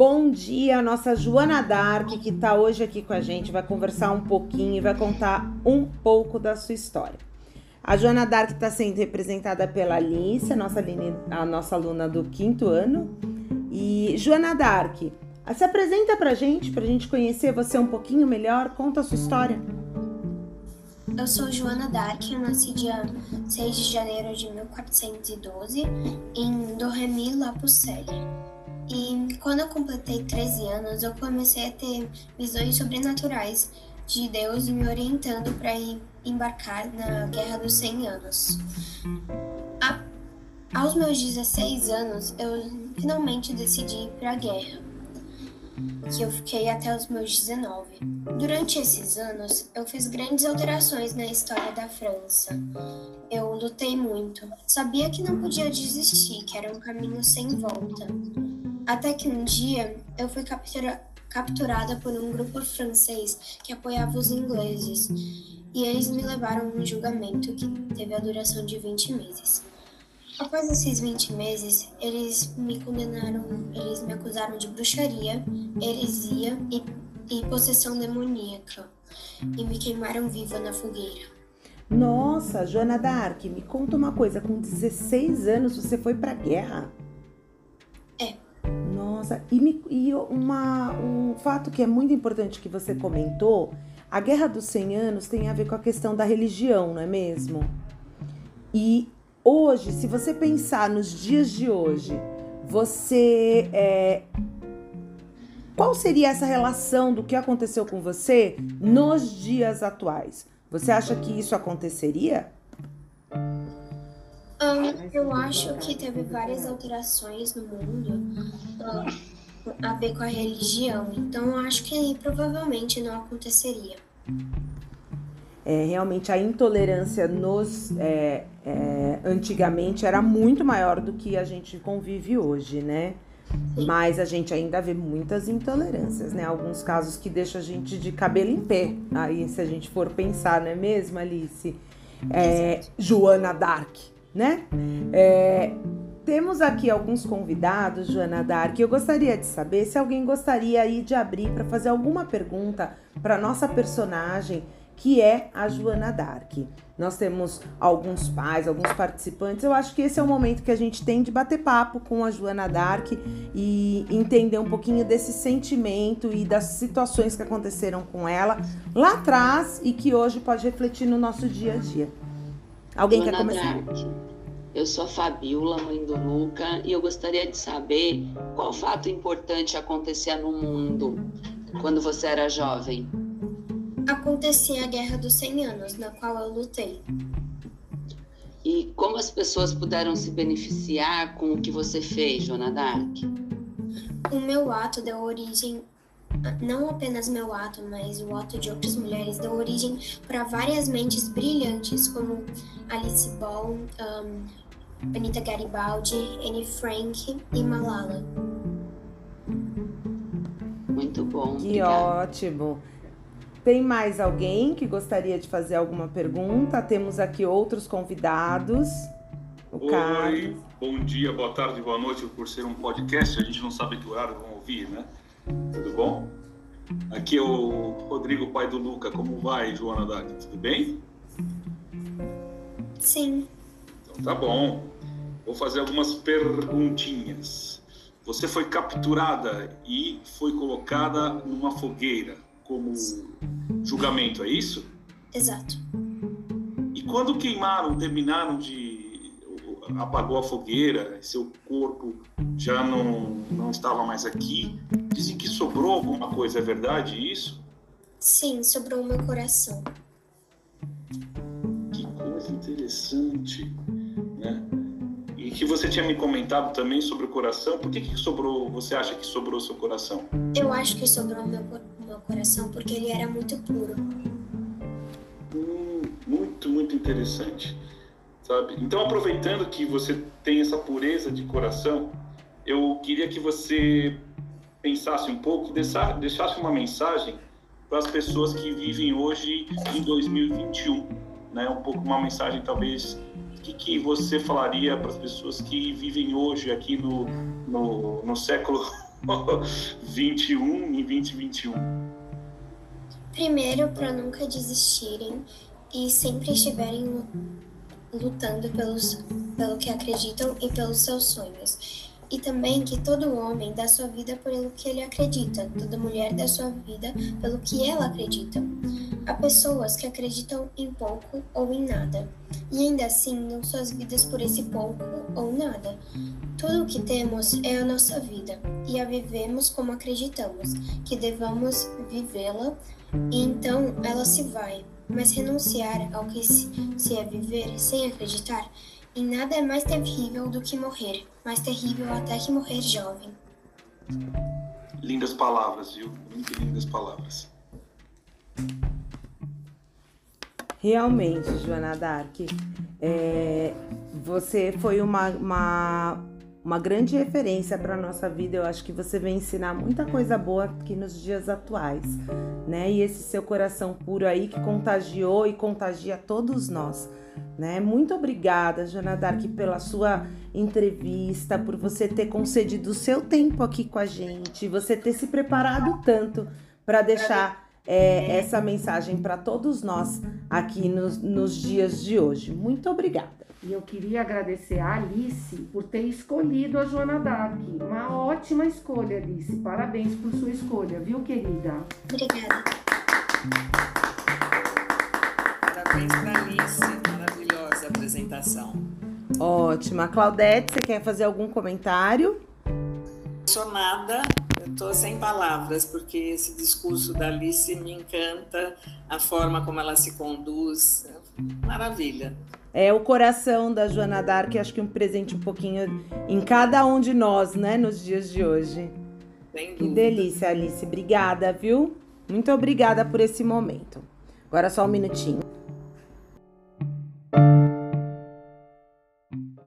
Bom dia, nossa Joana Dark, que está hoje aqui com a gente, vai conversar um pouquinho e vai contar um pouco da sua história. A Joana Dark está sendo representada pela Alice, a nossa, a nossa aluna do quinto ano. E Joana Dark, se apresenta pra gente, pra gente conhecer você um pouquinho melhor, conta a sua história. Eu sou Joana Dark, eu nasci dia 6 de janeiro de 1412 em Doremi, La Pucelle. E quando eu completei 13 anos, eu comecei a ter visões sobrenaturais de Deus me orientando para embarcar na Guerra dos 100 Anos. A, aos meus 16 anos, eu finalmente decidi ir para a guerra, que eu fiquei até os meus 19. Durante esses anos, eu fiz grandes alterações na história da França. Eu lutei muito. Sabia que não podia desistir, que era um caminho sem volta. Até que um dia eu fui captura, capturada por um grupo francês que apoiava os ingleses, e eles me levaram a um julgamento que teve a duração de 20 meses. Após esses 20 meses, eles me condenaram, eles me acusaram de bruxaria, heresia e, e possessão demoníaca, e me queimaram viva na fogueira. Nossa, Joana Dark, me conta uma coisa, com 16 anos você foi pra guerra? Nossa, e, me, e uma, um fato que é muito importante que você comentou, a Guerra dos 100 Anos tem a ver com a questão da religião, não é mesmo? E hoje, se você pensar nos dias de hoje, você é, qual seria essa relação do que aconteceu com você nos dias atuais? Você acha que isso aconteceria? Um, eu acho que teve várias alterações no mundo a ver com a religião, então eu acho que provavelmente não aconteceria. É, realmente a intolerância nos é, é, antigamente era muito maior do que a gente convive hoje, né? Sim. Mas a gente ainda vê muitas intolerâncias, né? Alguns casos que deixam a gente de cabelo em pé. Aí, se a gente for pensar, não é mesmo, Alice? É, Joana Dark né? É, temos aqui alguns convidados, Joana Dark. Eu gostaria de saber se alguém gostaria aí de abrir para fazer alguma pergunta para nossa personagem, que é a Joana Dark. Nós temos alguns pais, alguns participantes. Eu acho que esse é o momento que a gente tem de bater papo com a Joana Dark e entender um pouquinho desse sentimento e das situações que aconteceram com ela lá atrás e que hoje pode refletir no nosso dia a dia. Alguém Dona quer começar? Drake, eu sou a Fabiola, mãe do Luca, e eu gostaria de saber qual fato importante acontecia no mundo quando você era jovem. Acontecia a Guerra dos 100 Anos, na qual eu lutei. E como as pessoas puderam se beneficiar com o que você fez, Joana Dark? O meu ato deu origem não apenas meu ato, mas o ato de outras mulheres deu origem para várias mentes brilhantes, como Alice Ball, um, Benita Garibaldi, Anne Frank e Malala. Muito bom. Que obrigada. ótimo. Tem mais alguém que gostaria de fazer alguma pergunta? Temos aqui outros convidados. O Oi, Carlos. bom dia, boa tarde, boa noite. Por ser um podcast, a gente não sabe que horário vão ouvir, né? Tudo bom? Aqui é o Rodrigo, pai do Luca. Como vai, Joana Dark? Tudo bem? Sim. Então tá bom. Vou fazer algumas perguntinhas. Você foi capturada e foi colocada numa fogueira como julgamento, é isso? Exato. E quando queimaram, terminaram de apagou a fogueira, seu corpo já não, não estava mais aqui. Dizem que sobrou alguma coisa, é verdade isso? Sim, sobrou o meu coração. Que coisa interessante, né? E que você tinha me comentado também sobre o coração. Por que, que sobrou? Você acha que sobrou seu coração? Eu acho que sobrou meu, meu coração porque ele era muito puro. Hum, muito, muito interessante sabe? Então, aproveitando que você tem essa pureza de coração, eu queria que você pensasse um pouco, deixasse uma mensagem para as pessoas que vivem hoje em 2021, né? Um pouco uma mensagem talvez que, que você falaria para as pessoas que vivem hoje aqui no, no, no século 21 em 2021? Primeiro, para nunca desistirem e sempre estiverem lutando pelos, pelo que acreditam e pelos seus sonhos. E também que todo homem dá sua vida pelo que ele acredita, toda mulher dá sua vida pelo que ela acredita. Há pessoas que acreditam em pouco ou em nada, e ainda assim dão suas vidas por esse pouco ou nada. Tudo o que temos é a nossa vida, e a vivemos como acreditamos que devamos vivê-la, e então ela se vai. Mas renunciar ao que se é viver sem acreditar em nada é mais terrível do que morrer, mais terrível até que morrer jovem. Lindas palavras, viu? Muito lindas palavras. Realmente, Joana Dark, é, você foi uma, uma, uma grande referência para a nossa vida. Eu acho que você vem ensinar muita coisa boa aqui nos dias atuais, né? E esse seu coração puro aí que contagiou e contagia todos nós. Né? Muito obrigada, Jana Dark, pela sua entrevista, por você ter concedido o seu tempo aqui com a gente, você ter se preparado tanto para deixar é, essa mensagem para todos nós aqui nos, nos dias de hoje. Muito obrigada. E eu queria agradecer a Alice por ter escolhido a Joana Dark. Uma ótima escolha, Alice. Parabéns por sua escolha, viu, querida? Obrigada. Parabéns para Alice apresentação. Ótima. Claudete, você quer fazer algum comentário? Emocionada, eu estou sem palavras, porque esse discurso da Alice me encanta, a forma como ela se conduz, maravilha. É o coração da Joana Dark, acho que um presente um pouquinho em cada um de nós, né, nos dias de hoje. Que delícia, Alice. Obrigada, viu? Muito obrigada por esse momento. Agora só um minutinho.